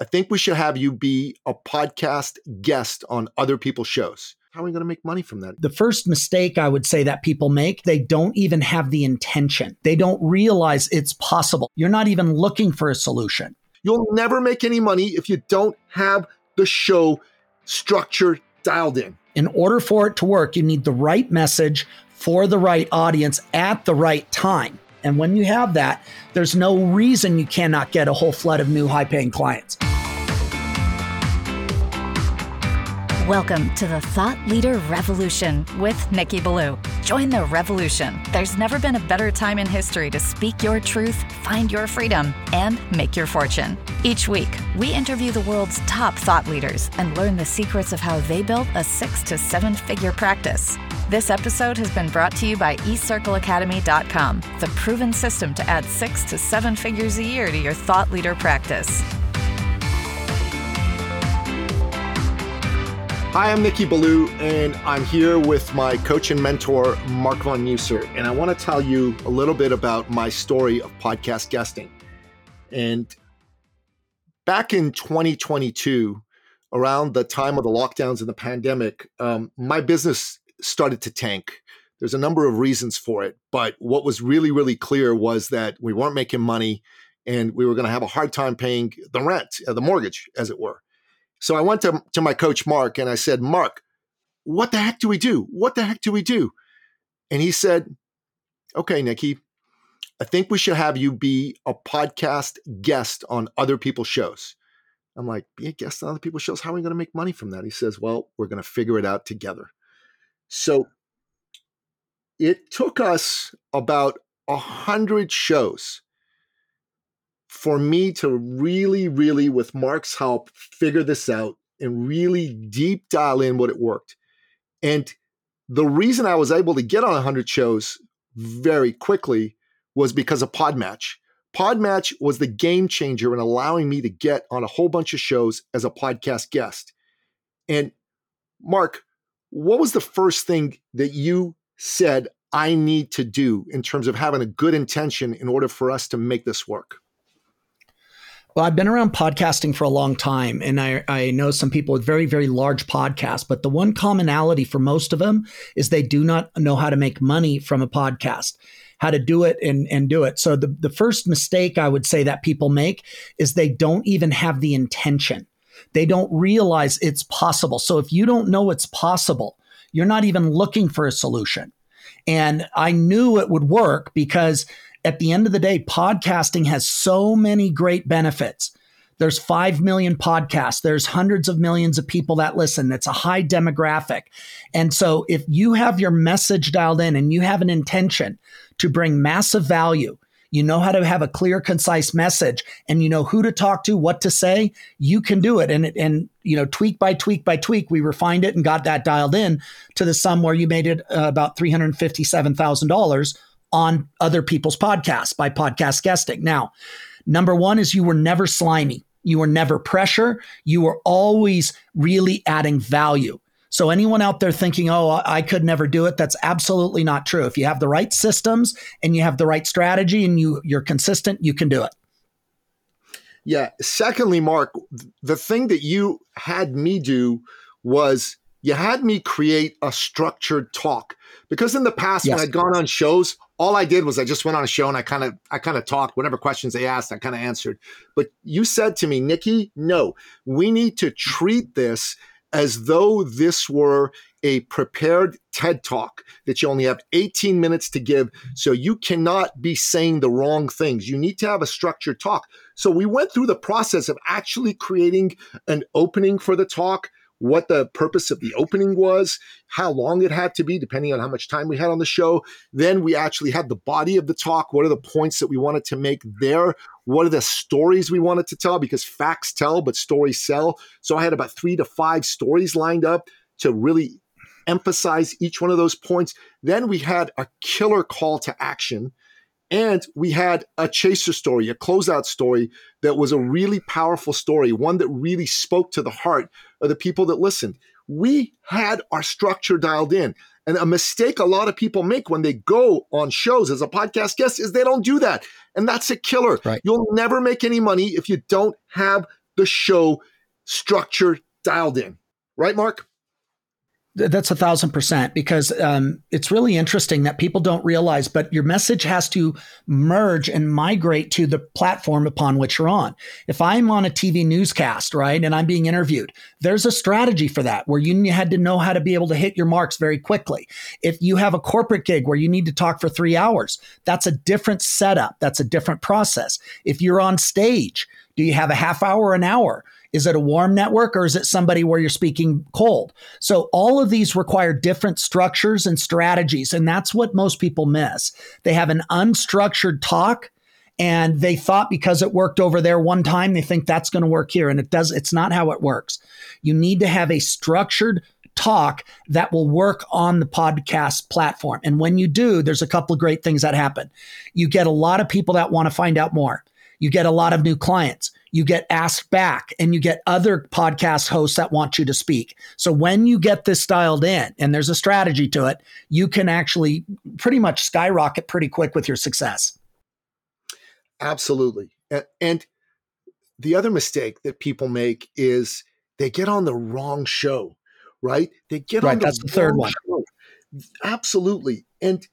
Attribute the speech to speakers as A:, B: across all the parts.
A: I think we should have you be a podcast guest on other people's shows. How are we going to make money from that?
B: The first mistake I would say that people make, they don't even have the intention. They don't realize it's possible. You're not even looking for a solution.
A: You'll never make any money if you don't have the show structure dialed in.
B: In order for it to work, you need the right message for the right audience at the right time. And when you have that, there's no reason you cannot get a whole flood of new high paying clients.
C: Welcome to the Thought Leader Revolution with Nicky Billou. Join the revolution. There's never been a better time in history to speak your truth, find your freedom, and make your fortune. Each week, we interview the world's top thought leaders and learn the secrets of how they built a six to seven figure practice. This episode has been brought to you by eCircleAcademy.com, the proven system to add six to seven figures a year to your thought leader practice.
A: Hi, I'm Nicky Billou, and I'm here with my coach and mentor, Marc Von Musser. And I want to tell you a little bit about my story of podcast guesting. And back in 2022, around the time of the lockdowns and the pandemic, um, my business started to tank. There's a number of reasons for it, but what was really, really clear was that we weren't making money and we were going to have a hard time paying the rent, uh, the mortgage, as it were. So I went to, to my coach, Marc, and I said, Marc, what the heck do we do? What the heck do we do? And he said, Okay, Nicky, I think we should have you be a podcast guest on other people's shows. I'm like, be a guest on other people's shows? How are we going to make money from that? He says, Well, we're going to figure it out together. So it took us about a hundred shows for me to really, really, with Marc's help, figure this out and really deep dial in what it worked. And the reason I was able to get on a 100 shows very quickly was because of Podmatch. Podmatch was the game changer in allowing me to get on a whole bunch of shows as a podcast guest. And Marc, what was the first thing that you said I need to do in terms of having a good intention in order for us to make this work?
B: Well, I've been around podcasting for a long time, and I, I know some people with very, very large podcasts, but the one commonality for most of them is they do not know how to make money from a podcast, how to do it and, and do it. So, the, the first mistake I would say that people make is they don't even have the intention. They don't realize it's possible. So, if you don't know it's possible, you're not even looking for a solution. And I knew it would work because at the end of the day, podcasting has so many great benefits. There's 5 million podcasts. There's hundreds of millions of people that listen. It's a high demographic. And so if you have your message dialed in and you have an intention to bring massive value, you know how to have a clear, concise message and you know who to talk to, what to say, you can do it. And, and, you know, tweak by tweak by tweak, we refined it and got that dialed in to the sum where you made it uh, about $357,000 on other people's podcasts by podcast guesting. Now, number one is you were never slimy. You were never pressure. You were always really adding value. So, anyone out there thinking, oh, I could never do it, that's absolutely not true. If you have the right systems and you have the right strategy and you, you're consistent, you can do it.
A: Yeah. Secondly, Marc, the thing that you had me do was you had me create a structured talk because in the past yes. when I'd gone on shows, all I did was I just went on a show and I kind of I kind of talked whatever questions they asked I kind of answered. But you said to me, Nicky, no, we need to treat this as though this were a prepared TED talk that you only have 18 minutes to give. So you cannot be saying the wrong things. You need to have a structured talk. So we went through the process of actually creating an opening for the talk, what the purpose of the opening was, how long it had to be, depending on how much time we had on the show. Then we actually had the body of the talk. What are the points that we wanted to make there? What are the stories we wanted to tell? Because facts tell, but stories sell. So I had about three to five stories lined up to really emphasize each one of those points. Then we had a killer call to action and we had a chaser story, a closeout story that was a really powerful story, one that really spoke to the heart of the people that listened. We had our structure dialed in. And a mistake a lot of people make when they go on shows as a podcast guest is they don't do that. And that's a killer. Right. You'll never make any money if you don't have the show structure dialed in. Right, Marc?
B: That's a thousand percent because um, it's really interesting that people don't realize, but your message has to merge and migrate to the platform upon which you're on. If I'm on a TV newscast, right, and I'm being interviewed, there's a strategy for that where you had to know how to be able to hit your marks very quickly. If you have a corporate gig where you need to talk for three hours, that's a different setup. That's a different process. If you're on stage, do you have a half hour, an hour? Is it a warm network or is it somebody where you're speaking cold? So all of these require different structures and strategies. And that's what most people miss. They have an unstructured talk and they thought because it worked over there one time, they think that's going to work here. And it does, it's not how it works. You need to have a structured talk that will work on the podcast platform. And when you do, there's a couple of great things that happen. You get a lot of people that want to find out more. You get a lot of new clients you get asked back and you get other podcast hosts that want you to speak. So when you get this dialed in and there's a strategy to it, you can actually pretty much skyrocket pretty quick with your success.
A: Absolutely. And the other mistake that people make is they get on the wrong show, right? They get
B: right,
A: on the
B: that's the third one. Show.
A: Absolutely. And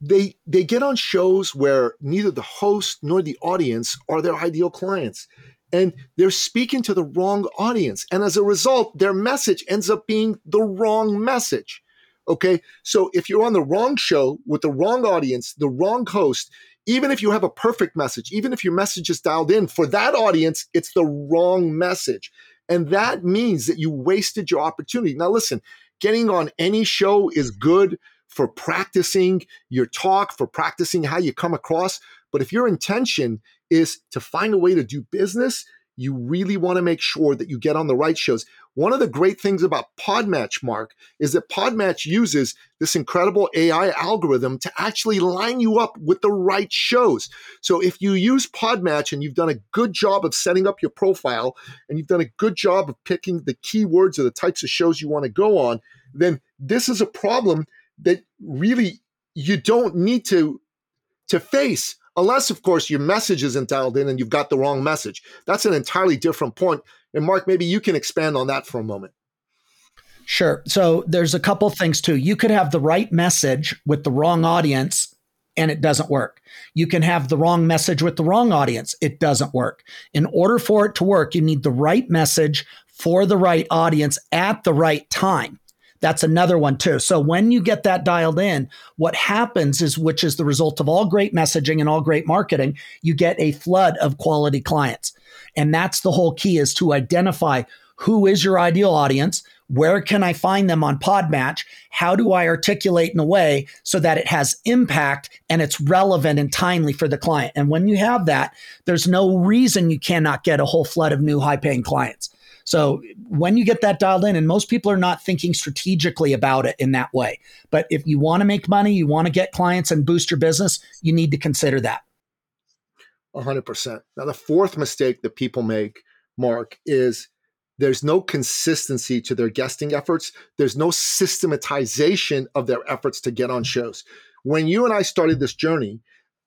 A: they they get on shows where neither the host nor the audience are their ideal clients. And they're speaking to the wrong audience. And as a result their message ends up being the wrong message. Okay? So if you're on the wrong show with the wrong audience the wrong host even if you have a perfect message even if your message is dialed in for that audience it's the wrong message. And that means that you wasted your opportunity. Now listen getting on any show is good for practicing your talk, for practicing how you come across. But if your intention is to find a way to do business, you really want to make sure that you get on the right shows. One of the great things about Podmatch, Marc, is that Podmatch uses this incredible AI algorithm to actually line you up with the right shows. So if you use Podmatch and you've done a good job of setting up your profile and you've done a good job of picking the keywords or the types of shows you want to go on, then this is a problem that really you don't need to to face unless of course your message isn't dialed in and you've got the wrong message. That's an entirely different point. And Marc maybe you can expand on that for a moment.
B: Sure. So there's a couple things too. You could have the right message with the wrong audience and it doesn't work. You can have the wrong message with the wrong audience. It doesn't work. In order for it to work you need the right message for the right audience at the right time that's another one too. So when you get that dialed in, what happens is, which is the result of all great messaging and all great marketing, you get a flood of quality clients. And that's the whole key is to identify who is your ideal audience. Where can I find them on Podmatch? How do I articulate in a way so that it has impact and it's relevant and timely for the client? And when you have that, there's no reason you cannot get a whole flood of new high paying clients. So when you get that dialed in, and most people are not thinking strategically about it in that way. But if you want to make money, you want to get clients and boost your business, you need to consider that.
A: 100%. Now, the fourth mistake that people make, Marc, is there's no consistency to their guesting efforts. There's no systematization of their efforts to get on shows. When you and I started this journey,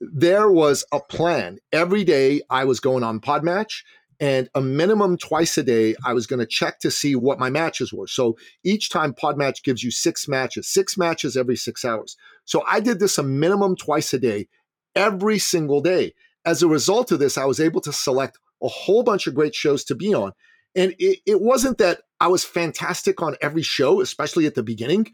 A: there was a plan. Every day I was going on Podmatch and a minimum twice a day i was going to check to see what my matches were. So each time podmatch gives you six matches six matches every six hours. So i did this a minimum twice a day every single day. As a result of this i was able to select a whole bunch of great shows to be on. And it, it wasn't that i was fantastic on every show especially at the beginning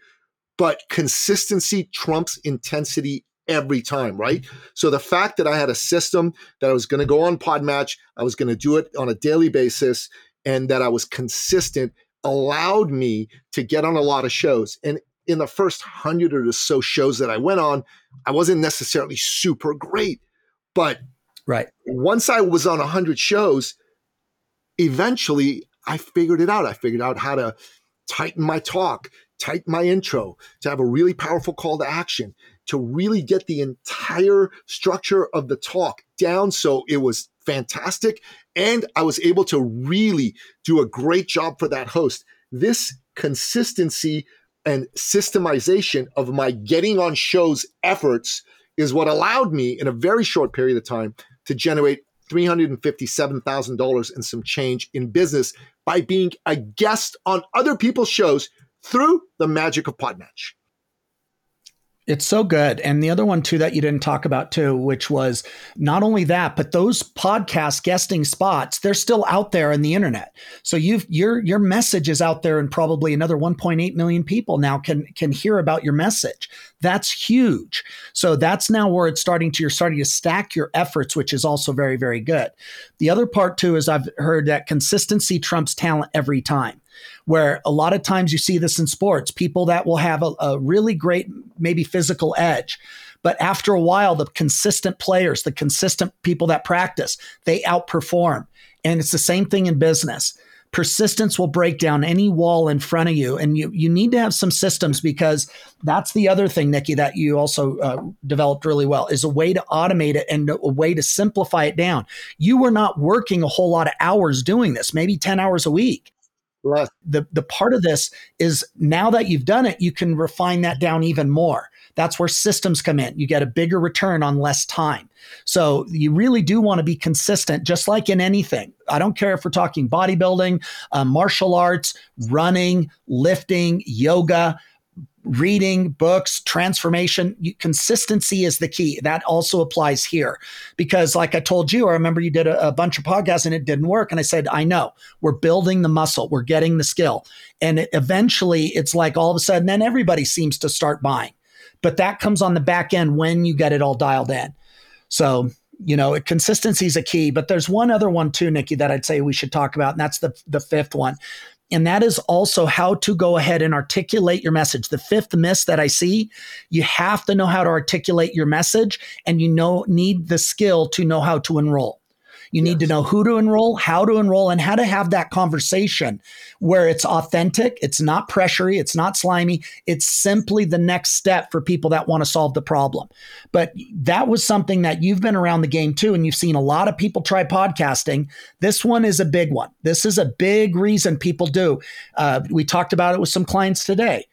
A: but consistency trumps intensity every time, right? So the fact that I had a system that I was going to go on Podmatch, I was going to do it on a daily basis, and that I was consistent allowed me to get on a lot of shows. And in the first hundred or so shows that I went on, I wasn't necessarily super great, but
B: right
A: once I was on a hundred shows, eventually I figured it out. I figured out how to tighten my talk, tighten my intro, to have a really powerful call to action, to really get the entire structure of the talk down so it was fantastic. And I was able to really do a great job for that host. This consistency and systemization of my getting on shows efforts is what allowed me in a very short period of time to generate $357,000 and some change in business by being a guest on other people's shows through the magic of Podmatch.
B: It's so good. And the other one too that you didn't talk about too, which was not only that, but those podcast guesting spots, they're still out there in the internet. So you've your your message is out there and probably another 1.8 million people now can can hear about your message. That's huge. So that's now where it's starting to you're starting to stack your efforts, which is also very, very good. The other part too is I've heard that consistency trumps talent every time where a lot of times you see this in sports people that will have a, a really great, maybe physical edge. But after a while, the consistent players, the consistent people that practice, they outperform. And it's the same thing in business. Persistence will break down any wall in front of you. And you, you need to have some systems because that's the other thing, Nicky, that you also uh, developed really well is a way to automate it and a way to simplify it down. You were not working a whole lot of hours doing this, maybe 10 hours a week. The the part of this is now that you've done it, you can refine that down even more. That's where systems come in. You get a bigger return on less time. So you really do want to be consistent, just like in anything. I don't care if we're talking bodybuilding, uh, martial arts, running, lifting, yoga reading books, transformation, you, consistency is the key. That also applies here because, like I told you, I remember you did a, a, bunch of podcasts and it didn't work. And I said, I know we're building the muscle, we're getting the skill. And it, eventually, it's like all of a sudden, then everybody seems to start buying. But that comes on the back end when you get it all dialed in. So, you know, consistency is a key. But there's one other one too, Nicky, that I'd say we should talk about, and that's the the fifth one. And that is also how to go ahead and articulate your message. The fifth miss that I see, you have to know how to articulate your message and you know need the skill to know how to enroll. You yes. need to know who to enroll, how to enroll, and how to have that conversation where it's authentic, it's not pressury, it's not slimy, it's simply the next step for people that want to solve the problem. But that was something that you've been around the game too, and you've seen a lot of people try podcasting. This one is a big one. This is a big reason people do. Uh, we talked about it with some clients today.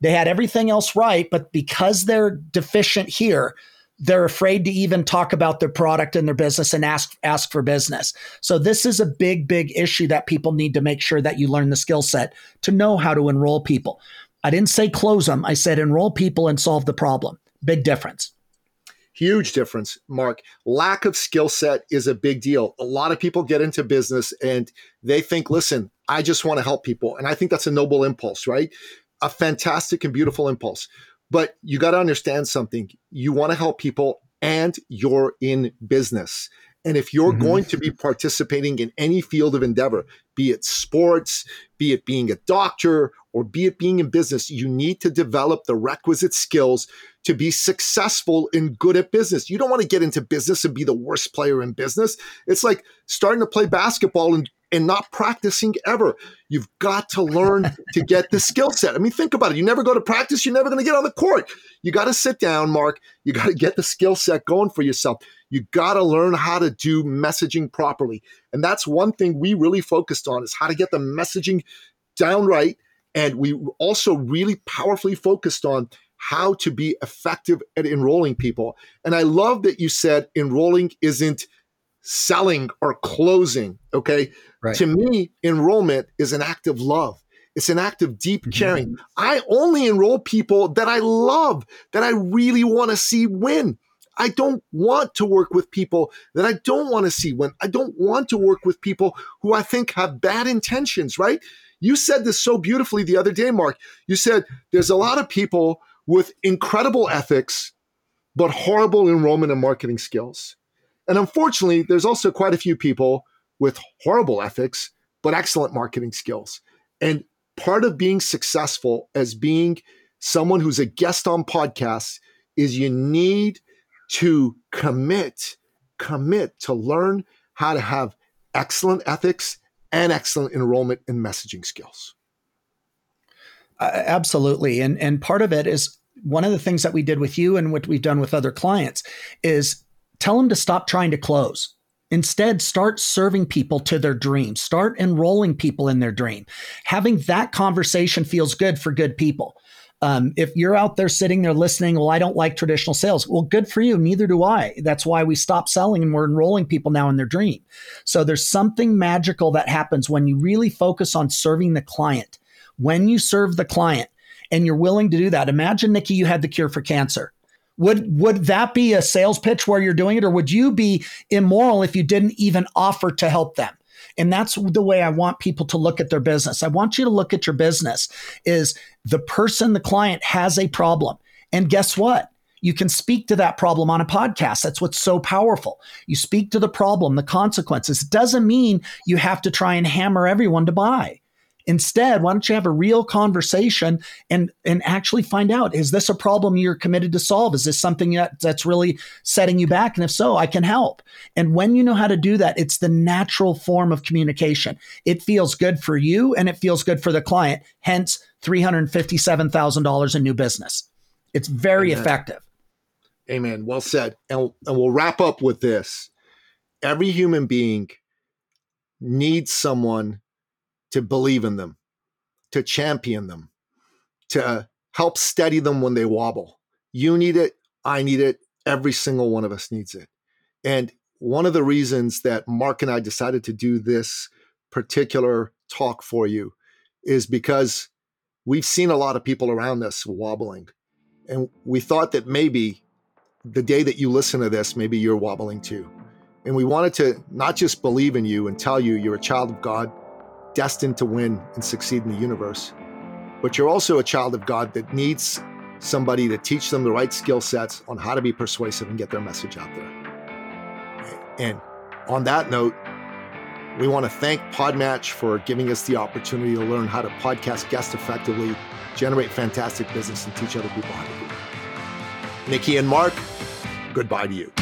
B: They had everything else right, but because they're deficient here, they're afraid to even talk about their product and their business and ask ask for business. So this is a big big issue that people need to make sure that you learn the skill set to know how to enroll people. I didn't say close them. I said enroll people and solve the problem. Big difference.
A: Huge difference, Marc. Lack of skill set is a big deal. A lot of people get into business and they think, listen, I just want to help people. And I think that's a noble impulse, right? A fantastic and beautiful impulse. But you got to understand something. You want to help people and you're in business. And if you're mm-hmm. going to be participating in any field of endeavor, be it sports, be it being a doctor, or be it being in business, you need to develop the requisite skills to be successful and good at business. You don't want to get into business and be the worst player in business. It's like starting to play basketball and and not practicing ever. You've got to learn to get the skill set. I mean, think about it. You never go to practice, you're never going to get on the court. You got to sit down, Marc. You got to get the skill set going for yourself. You got to learn how to do messaging properly. And that's one thing we really focused on is how to get the messaging down right. And we also really powerfully focused on how to be effective at enrolling people. And I love that you said enrolling isn't selling or closing. Okay. Right. To me, enrollment is an act of love. It's an act of deep mm-hmm. caring. Mm-hmm. I only enroll people that I love, that I really want to see win. I don't want to work with people that I don't want to see win. I don't want to work with people who I think have bad intentions, right? You said this so beautifully the other day, Marc. You said there's a lot of people with incredible ethics, but horrible enrollment and marketing skills. And unfortunately, there's also quite a few people with horrible ethics, but excellent marketing skills. And part of being successful as being someone who's a guest on podcasts is you need to commit, commit to learn how to have excellent ethics and excellent enrollment and messaging skills.
B: Uh, absolutely. And and part of it is one of the things that we did with you and what we've done with other clients is tell them to stop trying to close. Instead, start serving people to their dreams. Start enrolling people in their dream. Having that conversation feels good for good people. Um, if you're out there sitting there listening, well, I don't like traditional sales. Well, good for you. Neither do I. That's why we stopped selling and we're enrolling people now in their dream. So there's something magical that happens when you really focus on serving the client. When you serve the client and you're willing to do that, imagine, Nicky, you had the cure for cancer. Would would that be a sales pitch where you're doing it, or would you be immoral if you didn't even offer to help them? And that's the way I want people to look at their business. I want you to look at your business is the person, the client has a problem. And guess what? You can speak to that problem on a podcast. That's what's so powerful. You speak to the problem, the consequences. It doesn't mean you have to try and hammer everyone to buy. Instead, why don't you have a real conversation and and actually find out is this a problem you're committed to solve? Is this something that, that's really setting you back? And if so, I can help. And when you know how to do that, it's the natural form of communication. It feels good for you and it feels good for the client. Hence, three hundred fifty-seven thousand dollars in new business. It's very Amen. effective.
A: Amen. Well said. And, and we'll wrap up with this. Every human being needs someone to believe in them, to champion them, to help steady them when they wobble. You need it. I need it. Every single one of us needs it. And one of the reasons that Marc and I decided to do this particular talk for you is because we've seen a lot of people around us wobbling. And we thought that maybe the day that you listen to this, maybe you're wobbling too. And we wanted to not just believe in you and tell you you're a child of God, destined to win and succeed in the universe. But you're also a child of God that needs somebody to teach them the right skill sets on how to be persuasive and get their message out there. And on that note, we want to thank Podmatch for giving us the opportunity to learn how to podcast guests effectively, generate fantastic business, and teach other people how to do it. Nicky and Marc, goodbye to you.